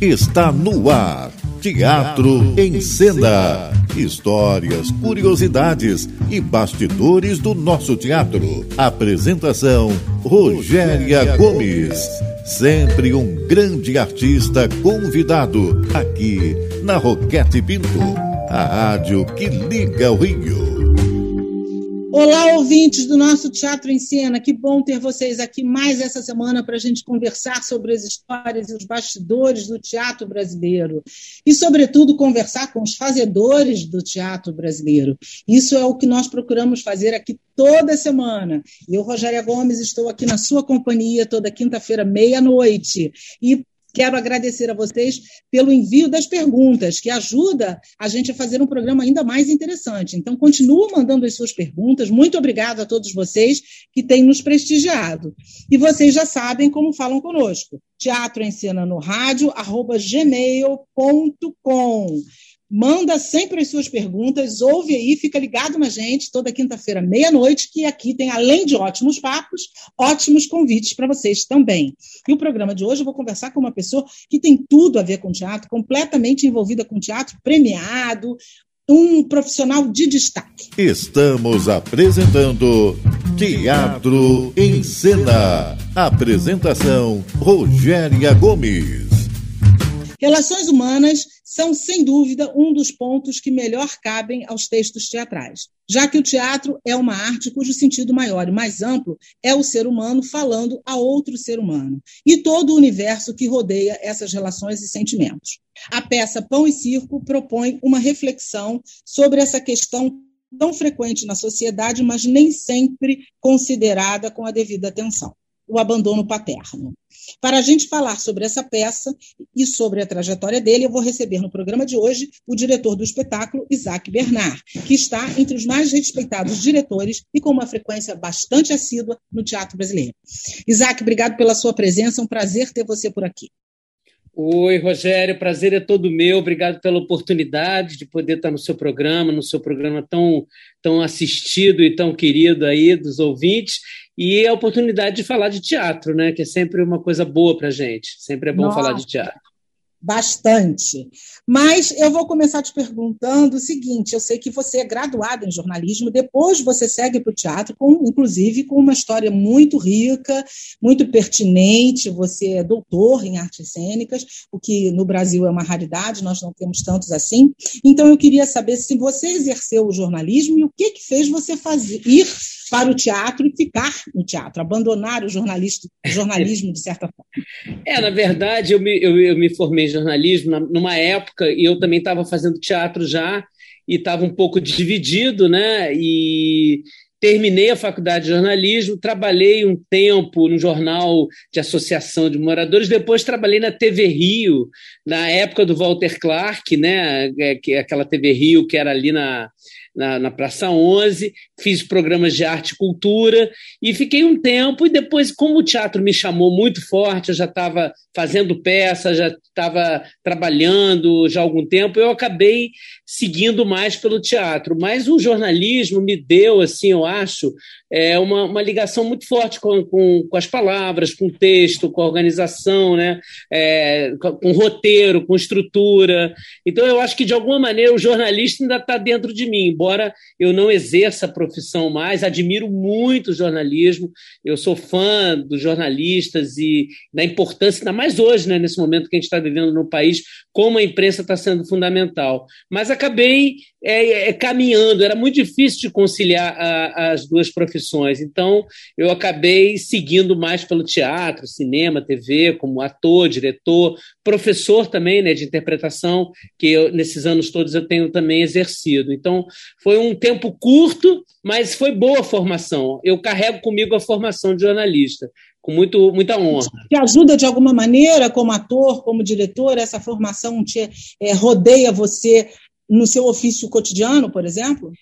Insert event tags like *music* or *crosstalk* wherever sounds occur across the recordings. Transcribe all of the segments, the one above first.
Está no ar. Teatro em Cena. Histórias, curiosidades e bastidores do nosso teatro. Apresentação: Rogéria Gomes. Sempre um grande artista convidado aqui na Roquete Pinto, a rádio que liga o Rio. Olá, ouvintes do nosso Teatro em Cena. Que bom ter vocês aqui mais essa semana para a gente conversar sobre as histórias e os bastidores do teatro brasileiro. E, sobretudo, conversar com os fazedores do teatro brasileiro. Isso é o que nós procuramos fazer aqui toda semana. Eu, Rogéria Gomes, estou aqui na sua companhia toda quinta-feira, meia-noite. E Quero agradecer a vocês pelo envio das perguntas, que ajuda a gente a fazer um programa ainda mais interessante. Então, continuem mandando as suas perguntas. Muito obrigado a todos vocês que têm nos prestigiado. E vocês já sabem como falam conosco. Teatro em Cena no Rádio, arroba gmail.com. Manda sempre as suas perguntas, ouve aí, fica ligado na gente toda quinta-feira, meia-noite, que aqui tem, além de ótimos papos, ótimos convites para vocês também. E o programa de hoje eu vou conversar com uma pessoa que tem tudo a ver com teatro, completamente envolvida com teatro, premiado, um profissional de destaque. Estamos apresentando Teatro em Cena. Apresentação: Rogéria Gomes. Relações humanas são, sem dúvida, um dos pontos que melhor cabem aos textos teatrais, já que o teatro é uma arte cujo sentido maior e mais amplo é o ser humano falando a outro ser humano, e todo o universo que rodeia essas relações e sentimentos. A peça Pão e Circo propõe uma reflexão sobre essa questão tão frequente na sociedade, mas nem sempre considerada com a devida atenção o abandono paterno. Para a gente falar sobre essa peça e sobre a trajetória dele, eu vou receber no programa de hoje o diretor do espetáculo, Isaac Bernard, que está entre os mais respeitados diretores e com uma frequência bastante assídua no teatro brasileiro. Isaac, obrigado pela sua presença, é um prazer ter você por aqui. Oi, Rogério, prazer é todo meu. Obrigado pela oportunidade de poder estar no seu programa, no seu programa tão, tão assistido e tão querido aí dos ouvintes e a oportunidade de falar de teatro, né? Que é sempre uma coisa boa para gente. Sempre é bom Nossa. falar de teatro bastante. Mas eu vou começar te perguntando o seguinte: eu sei que você é graduado em jornalismo, depois você segue para o teatro, com, inclusive com uma história muito rica, muito pertinente. Você é doutor em artes cênicas, o que no Brasil é uma raridade, nós não temos tantos assim. Então eu queria saber se você exerceu o jornalismo e o que, que fez você fazer, ir para o teatro e ficar no teatro, abandonar o, o jornalismo de certa forma. *laughs* É, na verdade, eu me, eu, eu me formei em jornalismo numa época e eu também estava fazendo teatro já e estava um pouco dividido, né? E terminei a faculdade de jornalismo, trabalhei um tempo no jornal de associação de moradores, depois trabalhei na TV Rio, na época do Walter Clark, né? É, que aquela TV Rio que era ali na na, na Praça 11, fiz programas de arte e cultura e fiquei um tempo. E depois, como o teatro me chamou muito forte, eu já estava fazendo peça, já estava trabalhando já há algum tempo, eu acabei seguindo mais pelo teatro. Mas o jornalismo me deu, assim, eu acho, é uma, uma ligação muito forte com, com, com as palavras, com o texto, com a organização, né? É, com, o roteiro, com estrutura. Então, eu acho que, de alguma maneira, o jornalista ainda está dentro de mim, embora eu não exerça a profissão mais, admiro muito o jornalismo, eu sou fã dos jornalistas e da importância, ainda mais hoje, né, nesse momento que a gente está vivendo no país, como a imprensa está sendo fundamental. Mas acabei é, é, caminhando, era muito difícil de conciliar a, as duas profissões. Então, eu acabei seguindo mais pelo teatro, cinema, TV, como ator, diretor, professor também né, de interpretação, que eu, nesses anos todos eu tenho também exercido. Então, foi um tempo curto, mas foi boa a formação. Eu carrego comigo a formação de jornalista com muito, muita honra. Te ajuda de alguma maneira, como ator, como diretor, essa formação te é, rodeia você no seu ofício cotidiano, por exemplo?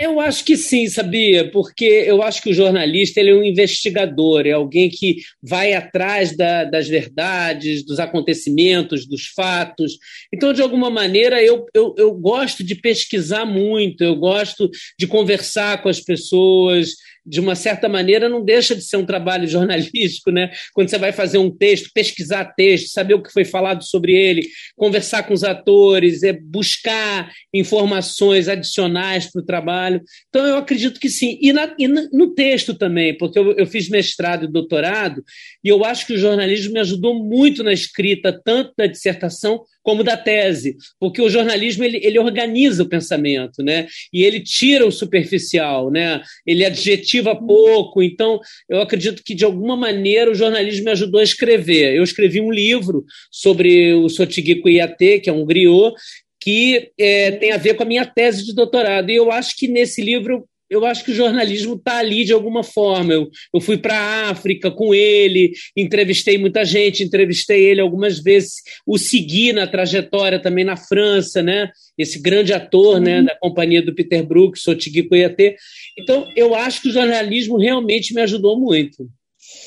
Eu acho que sim, sabia? Porque eu acho que o jornalista ele é um investigador, é alguém que vai atrás da, das verdades, dos acontecimentos, dos fatos. Então, de alguma maneira, eu, eu, eu gosto de pesquisar muito, eu gosto de conversar com as pessoas, de uma certa maneira, não deixa de ser um trabalho *laughs* jornalístico, né? Quando você vai fazer um texto, pesquisar texto, saber o que foi falado sobre ele, conversar com os atores, é buscar informações adicionais para o trabalho. Então, eu acredito que sim. E, na, e no texto também, porque eu, eu fiz mestrado e doutorado, e eu acho que o jornalismo me ajudou muito na escrita, tanto da dissertação como da tese, porque o jornalismo ele, ele organiza o pensamento, né? E ele tira o superficial, né? Ele adjetiva pouco. Então, eu acredito que de alguma maneira o jornalismo me ajudou a escrever. Eu escrevi um livro sobre o Sotigui Iate, que é um griot, que é, tem a ver com a minha tese de doutorado. E eu acho que nesse livro eu acho que o jornalismo está ali de alguma forma. Eu, eu fui para a África com ele, entrevistei muita gente, entrevistei ele algumas vezes, o segui na trajetória também na França, né? Esse grande ator né, uhum. da companhia do Peter Brook, Sotigui Coyatê. Então, eu acho que o jornalismo realmente me ajudou muito.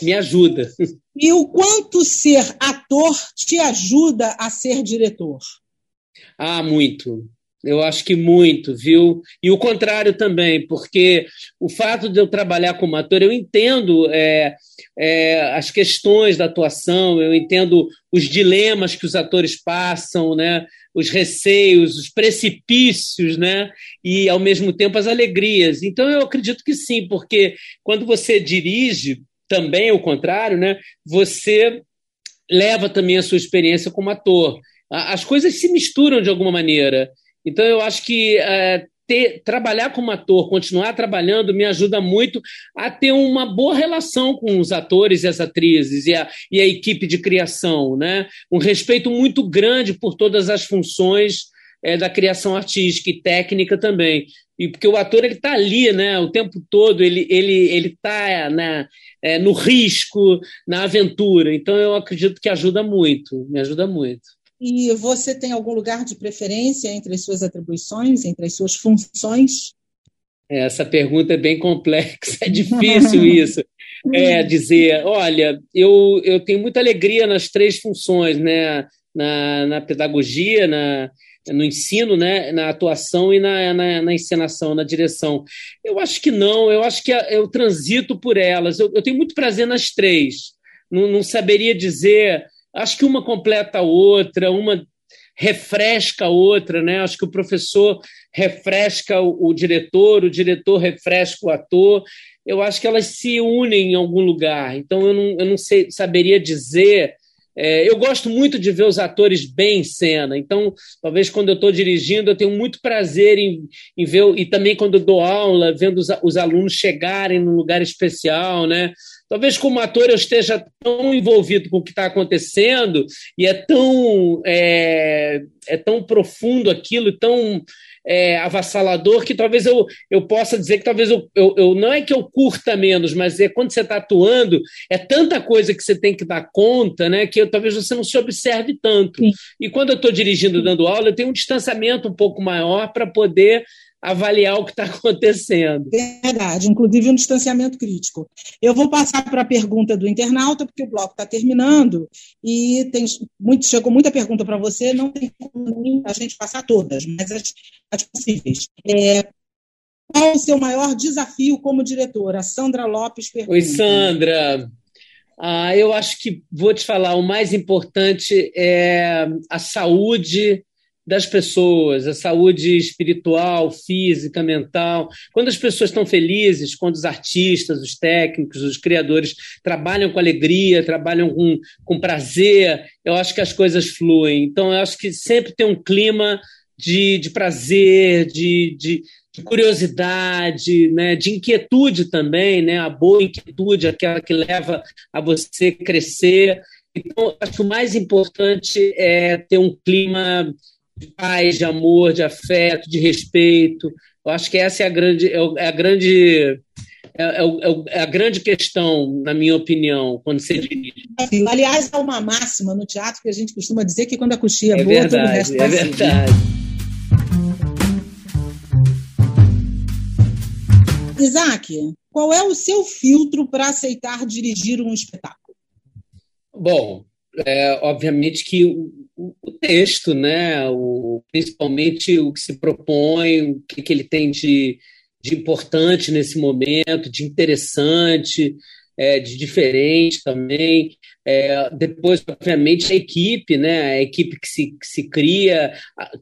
Me ajuda. *laughs* E o quanto ser ator te ajuda a ser diretor? Ah, muito. Eu acho que muito, viu? E o contrário também, porque o fato de eu trabalhar como ator, eu entendo é, é, as questões da atuação, eu entendo os dilemas que os atores passam, né? os receios, os precipícios, né? e, ao mesmo tempo, as alegrias. Então, eu acredito que sim, porque quando você dirige, também o contrário, né? você leva também a sua experiência como ator. As coisas se misturam de alguma maneira. Então, eu acho que é, ter, trabalhar como ator, continuar trabalhando, me ajuda muito a ter uma boa relação com os atores e as atrizes e a, e a equipe de criação. Né? Um respeito muito grande por todas as funções é, da criação artística e técnica também. E porque o ator ele está ali, né, o tempo todo ele ele ele está né, é, no risco, na aventura. Então eu acredito que ajuda muito, me ajuda muito. E você tem algum lugar de preferência entre as suas atribuições, entre as suas funções? Essa pergunta é bem complexa, é difícil *laughs* isso. É dizer, olha, eu, eu tenho muita alegria nas três funções, né? Na, na pedagogia, na, no ensino, né, na atuação e na, na, na, encenação, na direção. Eu acho que não, eu acho que eu transito por elas. Eu, eu tenho muito prazer nas três. Não, não saberia dizer Acho que uma completa a outra, uma refresca a outra, né? Acho que o professor refresca o, o diretor, o diretor refresca o ator. Eu acho que elas se unem em algum lugar. Então eu não, eu não sei, saberia dizer. É, eu gosto muito de ver os atores bem em cena, então talvez quando eu estou dirigindo eu tenho muito prazer em, em ver, e também quando dou aula, vendo os, os alunos chegarem num lugar especial, né? Talvez como ator eu esteja tão envolvido com o que está acontecendo e é tão, é, é tão profundo aquilo, tão é, avassalador, que talvez eu, eu possa dizer que talvez eu, eu, eu não é que eu curta menos, mas é quando você está atuando, é tanta coisa que você tem que dar conta, né, que eu, talvez você não se observe tanto. Sim. E quando eu estou dirigindo, dando aula, eu tenho um distanciamento um pouco maior para poder avaliar o que está acontecendo. Verdade, inclusive um distanciamento crítico. Eu vou passar para a pergunta do internauta, porque o bloco está terminando, e tem muito, chegou muita pergunta para você, não tem como a gente passar todas, mas as, as possíveis. É, qual o seu maior desafio como diretora? Sandra Lopes pergunta. Oi, Sandra. Ah, eu acho que vou te falar, o mais importante é a saúde das pessoas, a saúde espiritual, física, mental. Quando as pessoas estão felizes, quando os artistas, os técnicos, os criadores trabalham com alegria, trabalham com, com prazer, eu acho que as coisas fluem. Então, eu acho que sempre tem um clima de, de prazer, de, de, de curiosidade, né, de inquietude também, né, a boa inquietude, aquela que leva a você crescer. Então, acho que o mais importante é ter um clima de paz, de amor, de afeto, de respeito. Eu acho que essa é a grande, é, é a grande é, é, é, a grande questão, na minha opinião, quando você dirige. Aliás, há uma máxima no teatro que a gente costuma dizer que quando a coxinha é, é boa, verdade, todo o resto É verdade. Isaac, qual é o seu filtro para aceitar dirigir um espetáculo? Bom, é, obviamente que o, o, texto, né, o, principalmente o que se propõe, o que, que ele tem de, de importante nesse momento, de interessante, é, de diferente também. É, depois, obviamente, a equipe, né? a equipe que se, que se cria,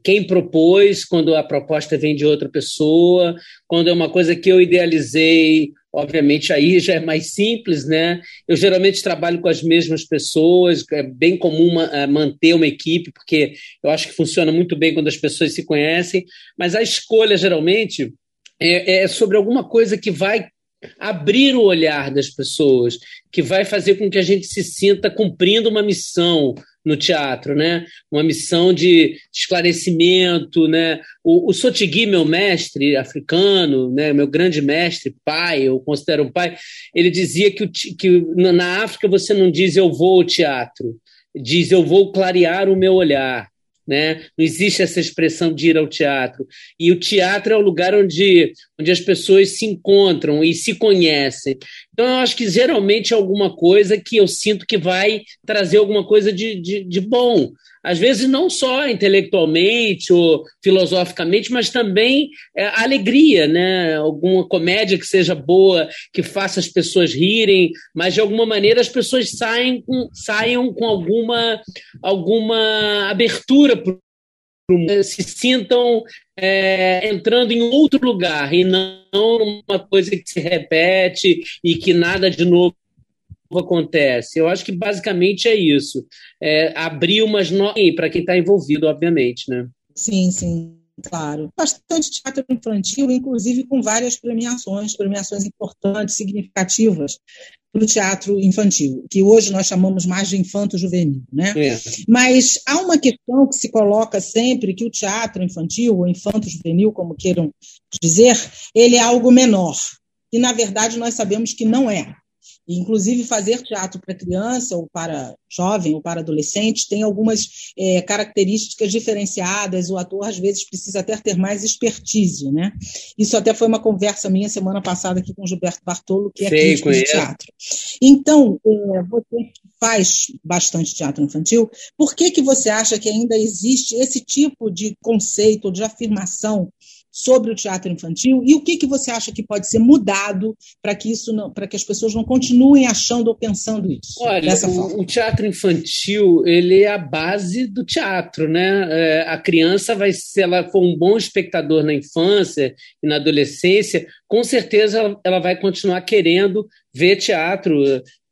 quem propôs, quando a proposta vem de outra pessoa, quando é uma coisa que eu idealizei, obviamente aí já é mais simples, né? Eu geralmente trabalho com as mesmas pessoas, é bem comum é, manter uma equipe, porque eu acho que funciona muito bem quando as pessoas se conhecem, mas a escolha geralmente é, é sobre alguma coisa que vai abrir o olhar das pessoas, que vai fazer com que a gente se sinta cumprindo uma missão no teatro, né? Uma missão de esclarecimento, né? O, o Sotigui, meu mestre africano, né? Meu grande mestre, pai, eu considero um pai, ele dizia que, o, que na África você não diz eu vou ao teatro, diz eu vou clarear o meu olhar. Né? Não existe essa expressão de ir ao teatro. E o teatro é o lugar onde, onde as pessoas se encontram e se conhecem. Então, eu acho que geralmente é alguma coisa que eu sinto que vai trazer alguma coisa de, de, de bom às vezes não só intelectualmente ou filosoficamente, mas também é, alegria, né? Alguma comédia que seja boa, que faça as pessoas rirem, mas de alguma maneira as pessoas saem com, saiam com alguma, alguma abertura para se sintam é, entrando em outro lugar e não uma coisa que se repete e que nada de novo acontece? Eu acho que basicamente é isso. É abrir umas no... para quem está envolvido, obviamente, né? Sim, sim. Claro. Bastante teatro infantil, inclusive com várias premiações, premiações importantes, significativas para o teatro infantil, que hoje nós chamamos mais de infanto-juvenil. Né? É. Mas há uma questão que se coloca sempre, que o teatro infantil, ou infanto-juvenil, como queiram dizer, ele é algo menor. E, na verdade, nós sabemos que não é. Inclusive, fazer teatro para criança, ou para jovem, ou para adolescente, tem algumas é, características diferenciadas. O ator, às vezes, precisa até ter mais expertise. Né? Isso até foi uma conversa minha semana passada aqui com o Gilberto Bartolo, que é Sei, crítico de teatro. Então, é, você faz bastante teatro infantil, por que, que você acha que ainda existe esse tipo de conceito, de afirmação sobre o teatro infantil e o que, que você acha que pode ser mudado para que isso para que as pessoas não continuem achando ou pensando isso Olha, o, o, teatro infantil ele é a base do teatro, né? É, a criança vai, se ela for um bom espectador na infância e na adolescência, com certeza ela, ela vai continuar querendo ver teatro,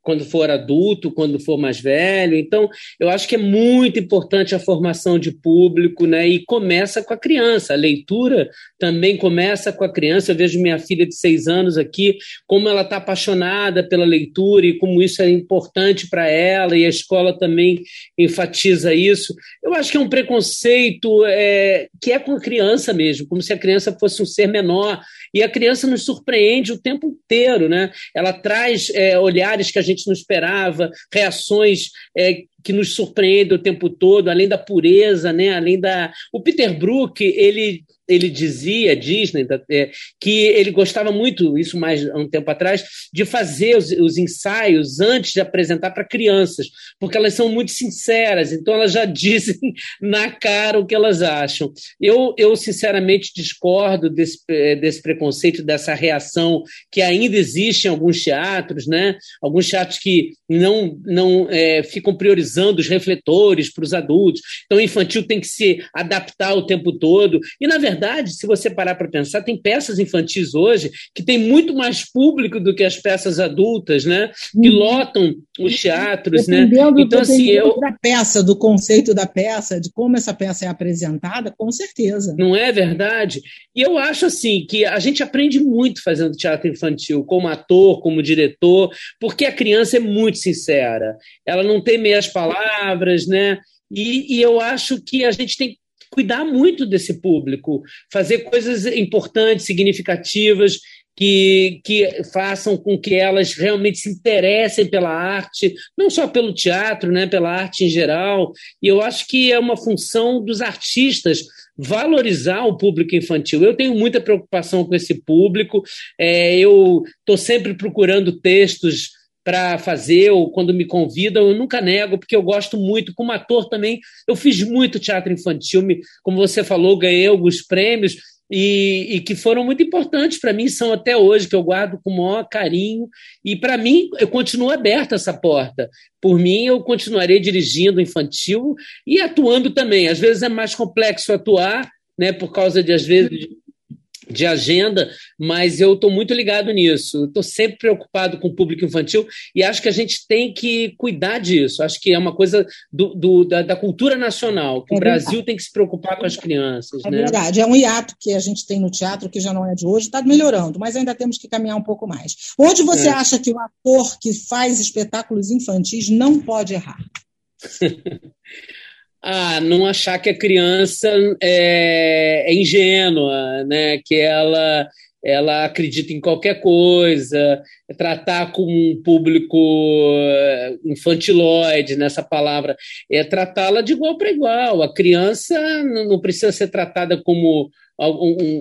quando for adulto, quando for mais velho. Então, eu acho que é muito importante a formação de público, né? E começa com a criança. A leitura também começa com a criança. Eu vejo minha filha de seis anos aqui, como ela está apaixonada pela leitura e como isso é importante para ela, e a escola também enfatiza isso. Eu acho que é um preconceito é, que é com a criança mesmo, como se a criança fosse um ser menor. E a criança nos surpreende o tempo inteiro, né? Ela traz é, olhares que a gente não esperava, reações é, que nos surpreendem o tempo todo, além da pureza, né? Além da. O Peter Brook, ele ele dizia, Disney, é, que ele gostava muito, isso mais um tempo atrás, de fazer os, os ensaios antes de apresentar para crianças, porque elas são muito sinceras, então elas já *laughs* dizem na cara o que elas acham. Eu, eu sinceramente, discordo desse, é, desse preconceito, dessa reação que ainda existe em alguns teatros, né? alguns teatros que não, não é, ficam priorizando os refletores para os adultos, então o infantil tem que se adaptar o tempo todo, e na verdade, verdade, se você parar para pensar, tem peças infantis hoje que tem muito mais público do que as peças adultas, né? Que uhum. lotam os teatros, né? dependendo, né? Então, assim, eu da peça, do conceito da peça, de como essa peça é apresentada, com certeza. Não é verdade? E eu acho assim que a gente aprende muito fazendo teatro infantil, como ator, como diretor, porque a criança é muito sincera. Ela não tem meias palavras, né? E, e, eu acho que a gente tem cuidar muito desse público, fazer coisas importantes, significativas, que, que façam com que elas realmente se interessem pela arte, não só pelo teatro, né, pela arte em geral. E eu acho que é uma função dos artistas valorizar o público infantil. Eu tenho muita preocupação com esse público, é, eu estou sempre procurando textos para fazer, ou quando me convidam, eu nunca nego, porque eu gosto muito. Como ator também, eu fiz muito teatro infantil, me, como você falou, ganhei alguns prêmios, e, e, que foram muito importantes para mim, são até hoje, que eu guardo com o maior carinho. E para mim, eu continuo aberta essa porta. Por mim, eu continuarei dirigindo infantil e atuando também. Às vezes é mais complexo atuar, né, por causa de, às vezes, de agenda, mas eu estou muito ligado nisso. Estou sempre preocupado com o público infantil e acho que a gente tem que cuidar disso. Acho que é uma coisa do, do da, da, cultura nacional, que é o Brasil tem que se preocupar com as crianças. É né? verdade. É um hiato que a gente tem no teatro, que já não é de hoje, está melhorando, mas ainda temos que caminhar um pouco mais. Onde você é. acha que o ator que faz espetáculos infantis não pode errar? *laughs* ah, não achar que a criança é, é, ingênua, né? que ela, ela acredita em qualquer coisa, tratar com um público eh, infantiloide nessa palavra, é tratá-la de igual para igual. A criança não precisa ser tratada como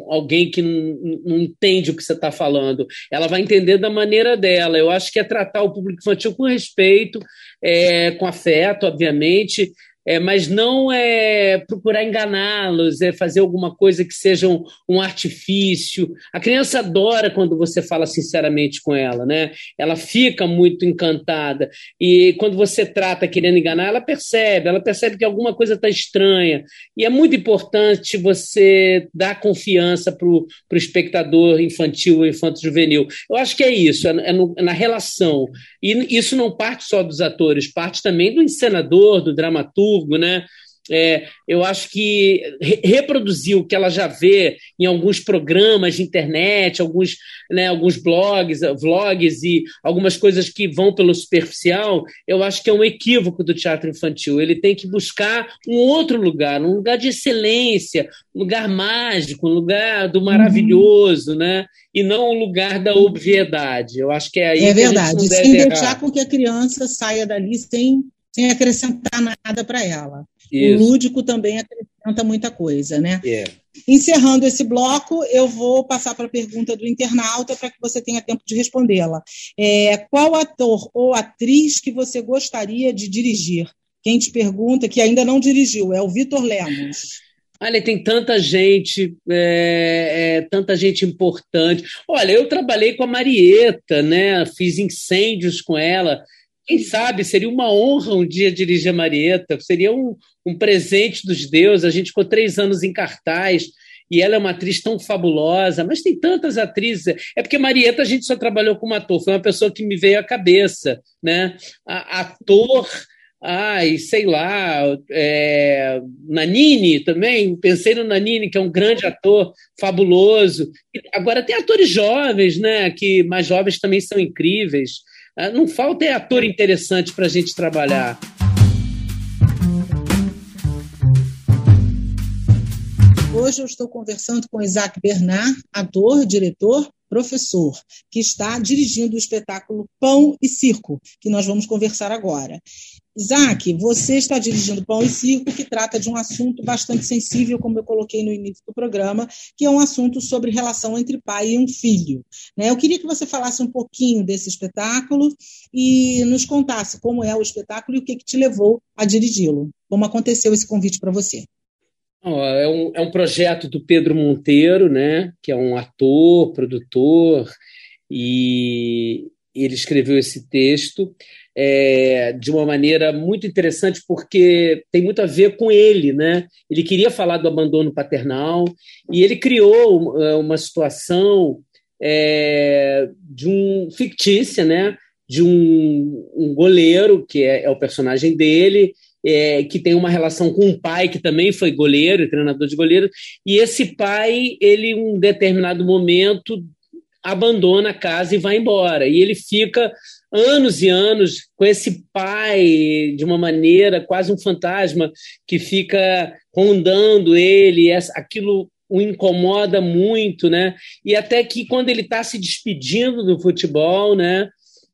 alguém que não, não, entende o que você está falando. Ela vai entender da maneira dela. Eu acho que é tratar o público infantil com respeito, é, com afeto, obviamente, é, mas não é procurar enganá-los, é fazer alguma coisa que seja um, um, artifício. A criança adora quando você fala sinceramente com ela, né? Ela fica muito encantada. E quando você trata querendo enganar, ela percebe, ela percebe que alguma coisa está estranha. E é muito importante você dar confiança para o espectador infantil ou infanto-juvenil. Eu acho que é isso, é, é, no, é na relação. E isso não parte só dos atores, parte também do encenador, do dramaturgo dramaturgo, né? É, eu acho que re reproduzir o que ela já vê em alguns programas de internet, alguns, né, alguns blogs, vlogs e algumas coisas que vão pelo superficial, eu acho que é um equívoco do teatro infantil. Ele tem que buscar um outro lugar, um lugar de excelência, um lugar mágico, um lugar do maravilhoso, uhum. né? E não um lugar da obviedade. Eu acho que é aí. É verdade. Sem deixar com que a criança saia dali sem sem acrescentar nada para ela. Isso. O lúdico também acrescenta muita coisa, né? Yeah. É. Encerrando esse bloco, eu vou passar para a pergunta do internauta para que você tenha tempo de respondê-la. É, qual ator ou atriz que você gostaria de dirigir? Quem te pergunta, que ainda não dirigiu, é o Vitor Lemos. Olha, tem tanta gente, é, é, tanta gente importante. Olha, eu trabalhei com a Marieta, né? Fiz incêndios com ela. Quem sabe seria uma honra um dia dirigir a Marieta, seria um, um presente dos deuses. A gente ficou três anos em cartaz e ela é uma atriz tão fabulosa, mas tem tantas atrizes. É porque Marieta a gente só trabalhou como ator, foi uma pessoa que me veio à cabeça, né? A, ator, ai, sei lá, é, Nanini também, pensei no Nanini, que é um grande ator, fabuloso. Agora tem atores jovens, né? Que mais jovens também são incríveis. Ah, não falta é ator interessante para a gente trabalhar. Hoje eu estou conversando com Isaac Bernard, ator, diretor, professor, que está dirigindo o espetáculo Pão e Circo, que nós vamos conversar agora. Isaac, você está dirigindo Pão e Circo, que trata de um assunto bastante sensível, como eu coloquei no início do programa, que é um assunto sobre relação entre pai e um filho. Né? Eu queria que você falasse um pouquinho desse espetáculo e nos contasse como é o espetáculo e o que, que te levou a dirigi-lo. Como aconteceu esse convite para você? É um, é um projeto do Pedro Monteiro, né, que é um ator, produtor, e ele escreveu esse texto é, de uma maneira muito interessante, porque tem muito a ver com ele. Né? Ele queria falar do abandono paternal e ele criou uma, uma situação é, de um fictícia, né? de um, um goleiro, que é, é, o personagem dele, é, que tem uma relação com um pai que também foi goleiro, treinador de goleiro, e esse pai, ele, em um determinado momento, abandona a casa e vai embora. E ele fica anos e anos com esse pai de uma maneira quase um fantasma que fica rondando ele, aquilo o incomoda muito, né? E até que quando ele está se despedindo do futebol, né?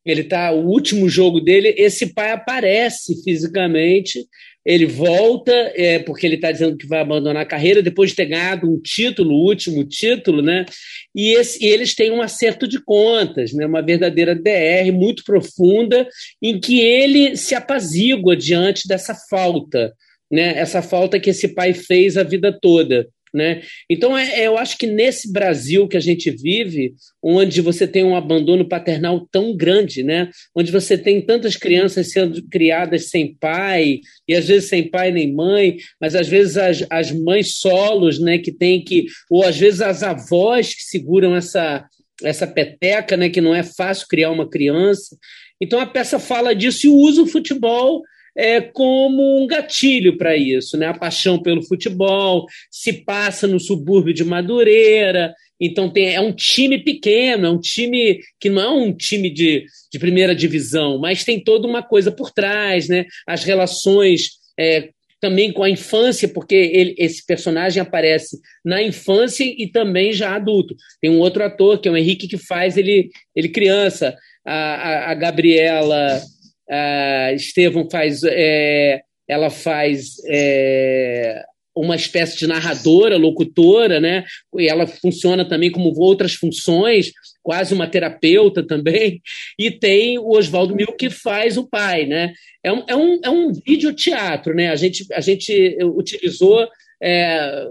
Ele tá o último jogo dele, esse pai aparece fisicamente ele volta, é, porque ele está dizendo que vai abandonar a carreira, depois de ter ganhado um título, o último título, né? E, esse, e eles têm um acerto de contas, né? uma verdadeira DR muito profunda, em que ele se apazigua diante dessa falta, né? essa falta que esse pai fez a vida toda. Né? Então, é, é, eu acho que nesse Brasil que a gente vive, onde você tem um abandono paternal tão grande, né? onde você tem tantas crianças sendo criadas sem pai, e às vezes sem pai nem mãe, mas às vezes as, as mães solos, né, que tem que, ou às vezes as avós que seguram essa, essa peteca, né, que não é fácil criar uma criança. Então a peça fala disso e usa o futebol é, como um gatilho para isso, né? A paixão pelo futebol se passa no subúrbio de Madureira, então tem, é um time pequeno, é um time que não é um time de, de primeira divisão, mas tem toda uma coisa por trás, né? As relações é, também com a infância, porque ele, esse personagem aparece na infância e também já adulto. Tem um outro ator, que é o Henrique, que faz ele, ele criança. A, a, a Gabriela a Estevam faz. É, ela faz. É, uma espécie de narradora, locutora, né? E ela funciona também como outras funções, quase uma terapeuta também. *laughs* E tem o Oswaldo Mil que faz o pai, né? É um, é um, é um videoteatro, né? A gente, a gente utilizou é,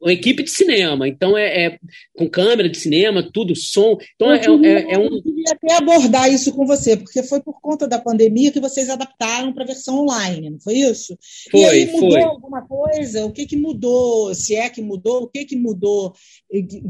uma equipe de cinema, então é, é, com câmera de cinema, tudo, som. Então é, é, é, um. Queria até abordar isso com você, porque foi por conta da pandemia que vocês adaptaram para a versão online, não foi isso? Foi, e aí mudou foi. alguma coisa? O que, que mudou? Se é que mudou, o que, que mudou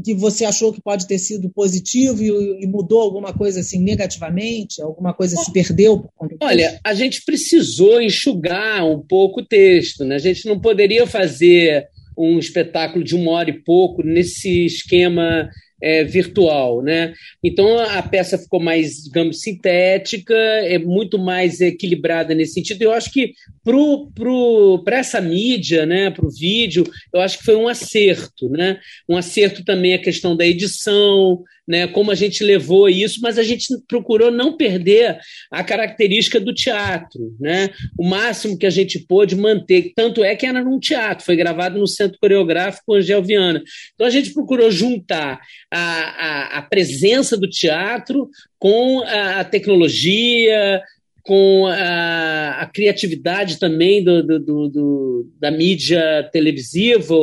que você achou que pode ter sido positivo e, e mudou alguma coisa assim negativamente? Alguma coisa se perdeu por conta Olha, a gente precisou enxugar um pouco o texto, né? A gente não poderia fazer um espetáculo de uma hora e pouco nesse esquema é, virtual, né? Então a peça ficou mais, digamos, sintética, é muito mais equilibrada nesse sentido. Eu acho que para pro, pro, essa mídia, né, para o vídeo, eu acho que foi um acerto, né? Um acerto também a questão da edição, né, como a gente levou isso, mas a gente procurou não perder a característica do teatro, né? O máximo que a gente pôde manter, tanto é que era num teatro, foi gravado no Centro Coreográfico Angel Viana. Então a gente procurou juntar a, a, a presença do teatro com a, a tecnologia, com a, a criatividade também do, do, do, do, da mídia televisiva,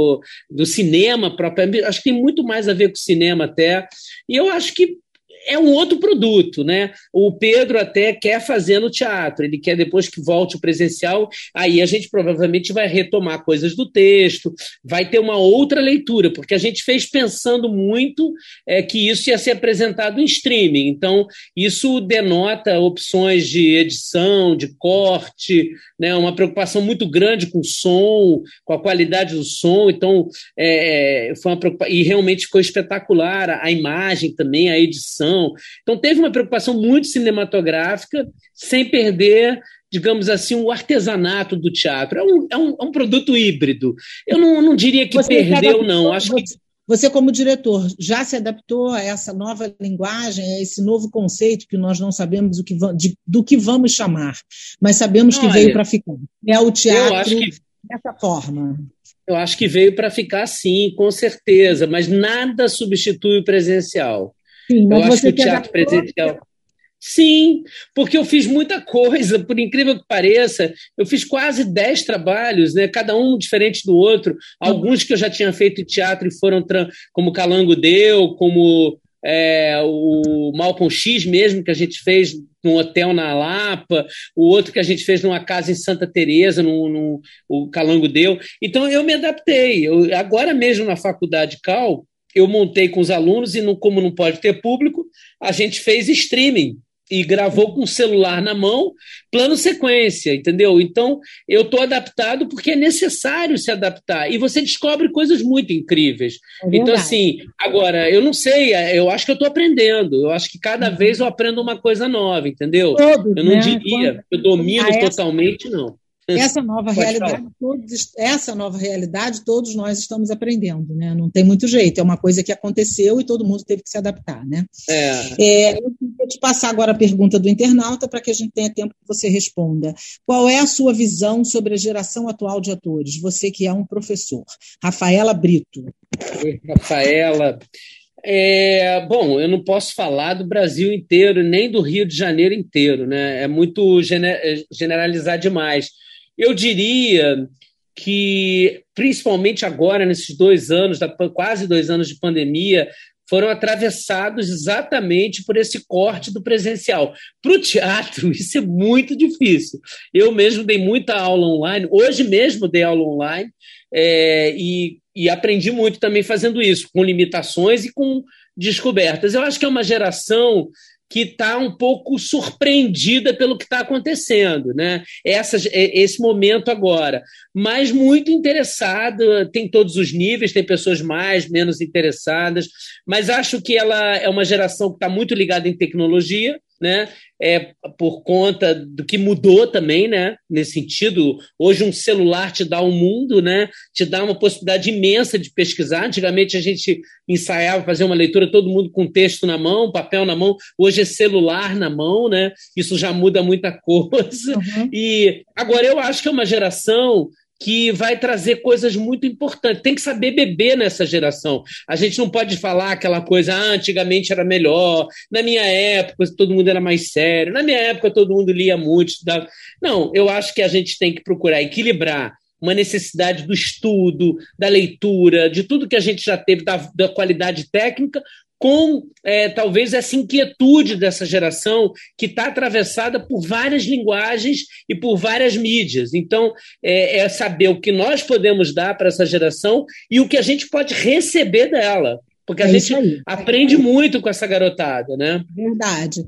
do cinema próprio. Acho que tem muito mais a ver com o cinema até. E eu acho que é um outro produto, né? O Pedro até quer fazer no teatro, ele quer depois que volte o presencial, aí a gente provavelmente vai retomar coisas do texto, vai ter uma outra leitura, porque a gente fez pensando muito é, que isso ia ser apresentado em streaming, então isso denota opções de edição, de corte, né? Uma preocupação muito grande com o som, com a qualidade do som, então é, é foi uma preocupação, e realmente ficou espetacular a, a imagem também, a edição então, teve uma preocupação muito cinematográfica, sem perder digamos assim, o artesanato do teatro. É um, é um, é um produto híbrido. Eu não, não diria que você perdeu, não. Acho que você, como diretor, já se adaptou a essa nova linguagem, a esse novo conceito que nós não sabemos o que de, do que vamos chamar, mas sabemos que Olha, veio para ficar. É o teatro que, dessa forma. Eu acho que veio para ficar sim, com certeza, mas nada substitui o presencial. Sim, eu acho que o teatro presencial. Sim, porque eu fiz muita coisa, por incrível que pareça, eu fiz quase dez trabalhos, né, cada um diferente do outro, alguns que eu já tinha feito em teatro e foram, como Calango Deu, como é, o Malcolm X mesmo, que a gente fez num hotel na Lapa, o outro que a gente fez numa casa em Santa Teresa, no, no o Calango Deu. Então eu me adaptei. Eu, agora mesmo na faculdade Cal, eu montei com os alunos e, não, como não pode ter público, a gente fez streaming e gravou com o celular na mão, plano sequência, entendeu? Então, eu estou adaptado porque é necessário se adaptar. E você descobre coisas muito incríveis. É então, assim, agora, eu não sei, eu acho que eu estou aprendendo. Eu acho que cada uhum. vez eu aprendo uma coisa nova, entendeu? Todos, eu não né? diria, eu domino totalmente, não. Essa nova realidade, todos, essa nova realidade, todos nós estamos aprendendo, né? Não tem muito jeito, é uma coisa que aconteceu e todo mundo teve que se adaptar, né? É. é eu vou te passar agora a pergunta do internauta para que a gente tenha tempo que você responda. Qual é a sua visão sobre a geração atual de atores? Você que é um professor. Rafaela Brito. Oi, Rafaela. É, bom, eu não posso falar do Brasil inteiro, nem do Rio de Janeiro inteiro, né? É muito generalizar demais. Eu diria que, principalmente agora, nesses dois anos, quase dois anos de pandemia, foram atravessados exatamente por esse corte do presencial. Para o teatro, *laughs* isso é muito difícil. Eu mesmo dei muita aula online, hoje mesmo dei aula online, é, e, e aprendi muito também fazendo isso, com limitações e com descobertas. Eu acho que é uma geração que está um pouco surpreendida pelo que está acontecendo, né? Essa, é, esse momento agora, mas muito interessada, tem todos os níveis, tem pessoas mais, menos interessadas, mas acho que ela é uma geração que está muito ligada em tecnologia, né? É, por conta do que mudou também, né? Nesse sentido, hoje um celular te dá um mundo, né? Te dá uma possibilidade imensa de pesquisar. Antigamente a gente ensaiava fazer uma leitura todo mundo com texto na mão, papel na mão. Hoje é celular na mão, né? Isso já muda muita *laughs* coisa. Uhum. E agora eu acho que é uma geração que vai trazer coisas muito importantes. Tem que saber beber nessa geração. A gente não pode falar aquela coisa, ah, antigamente era melhor, na minha época todo mundo era mais sério, na minha época todo mundo lia muito. Estudava. Não, eu acho que a gente tem que procurar equilibrar uma necessidade do estudo, da leitura, de tudo que a gente já teve, da, da qualidade técnica, com é, talvez essa inquietude dessa geração que está atravessada por várias linguagens e por várias mídias. Então, é, é saber o que nós podemos dar para essa geração e o que a gente pode receber dela. Porque a é gente aprende muito com essa garotada, né? Verdade.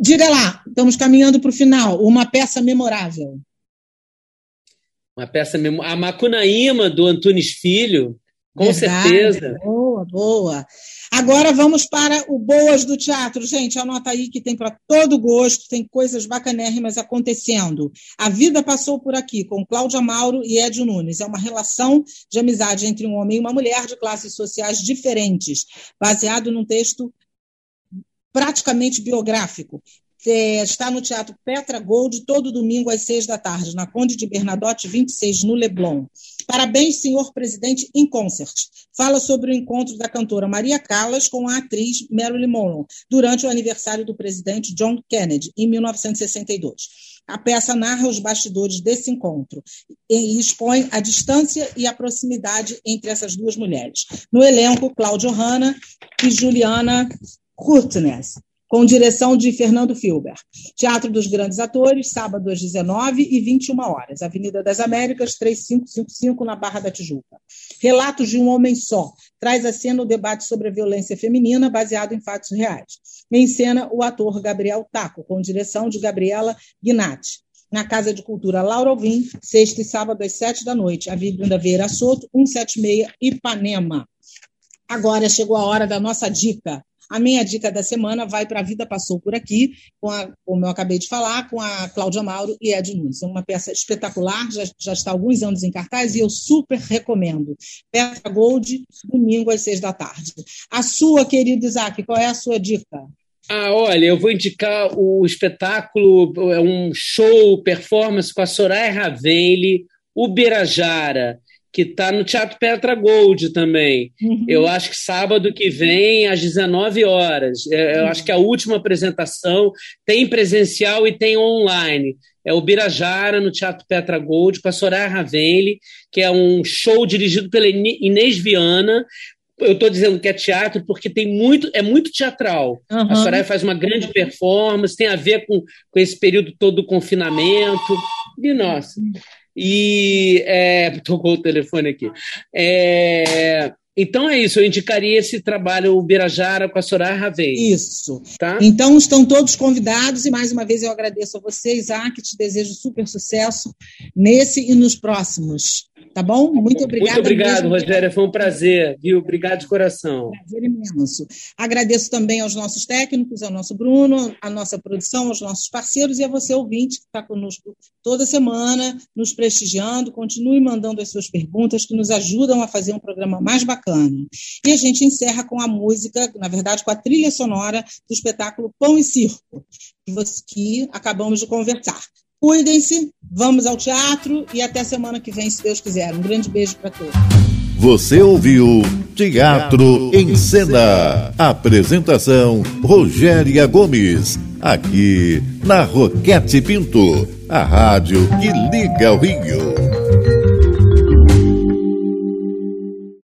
Diga lá, estamos caminhando para o final. Uma peça memorável. Uma peça memorável. A Macunaíma, do Antunes Filho, com Verdade. certeza. Boa, boa. Agora vamos para o Boas do Teatro. Gente, anota aí que tem para todo gosto, tem coisas bacanérrimas acontecendo. A vida passou por aqui com Cláudia Mauro e Ed Nunes. É uma relação de amizade entre um homem e uma mulher de classes sociais diferentes, baseado num texto praticamente biográfico. É, está no Teatro Petra Gold todo domingo às seis da tarde, na Conde de Bernadotte 26, no Leblon. Parabéns, senhor presidente, em concert. Fala sobre o encontro da cantora Maria Callas com a atriz Marilyn Monroe, durante o aniversário do presidente John Kennedy, em 1962. A peça narra os bastidores desse encontro e expõe a distância e a proximidade entre essas duas mulheres. No elenco, Cláudio Hanna e Juliana Kurtnes com direção de Fernando Filber. Teatro dos Grandes Atores, sábado às 19 e 21 horas, Avenida das Américas, 3555, na Barra da Tijuca. Relatos de um Homem Só, traz a cena o debate sobre a violência feminina baseado em fatos reais. Em cena, o ator Gabriel Taco, com direção de Gabriela Gnatti. Na Casa de Cultura Laura Alvim, sexta e sábado às sete da noite, Avenida Vieira Soto, 176, Ipanema. Agora chegou a hora da nossa dica. A minha dica da semana vai para A Vida Passou Por Aqui, com a, como eu acabei de falar, com a Cláudia Mauro e Ed Nunes. É uma peça espetacular, já, já está há alguns anos em cartaz e eu super recomendo. Peça Gold, domingo às seis da tarde. A sua, querido Isaac, qual é a sua dica? Ah, olha, eu vou indicar o espetáculo, é um show, performance com a Soraya Ravelli, Uberajara que está no Teatro Petra Gold também. Uhum. Eu acho que sábado que vem, às 19 horas. É, eu acho que a última apresentação tem presencial e tem online. É o Birajara, no Teatro Petra Gold, com a Soraya Ravelli, que é um show dirigido pela Inês Viana. Eu estou dizendo que é teatro porque tem muito, é muito teatral. Uhum. A Soraya faz uma grande performance, tem a ver com, com esse período todo do confinamento. E, nossa, e é, *laughs* tocou o telefone aqui. É, então é isso, eu indicaria esse trabalho, o Birajara com a Soraya Ravei. Isso. Tá? Então estão todos convidados e mais uma vez eu agradeço a vocês, Isaac, te desejo super sucesso nesse e nos próximos. Tá bom? Muito obrigada. Muito obrigado, Rogério. Foi um prazer, viu? Obrigado de coração. Prazer imenso. Agradeço também aos nossos técnicos, ao nosso Bruno, à nossa produção, aos nossos parceiros e a você, ouvinte, que está conosco toda semana, nos prestigiando. Continue mandando as suas perguntas, que nos ajudam a fazer um programa mais bacana. E a gente encerra com a música, na verdade, com a trilha sonora do espetáculo Pão e Circo, que acabamos de conversar. Cuidem-se, vamos ao teatro e até semana que vem, se Deus quiser. Um grande beijo para todos. Você ouviu Teatro em Cena. Apresentação Rogéria Gomes. Aqui na Roquete Pinto, a rádio que liga o Rio.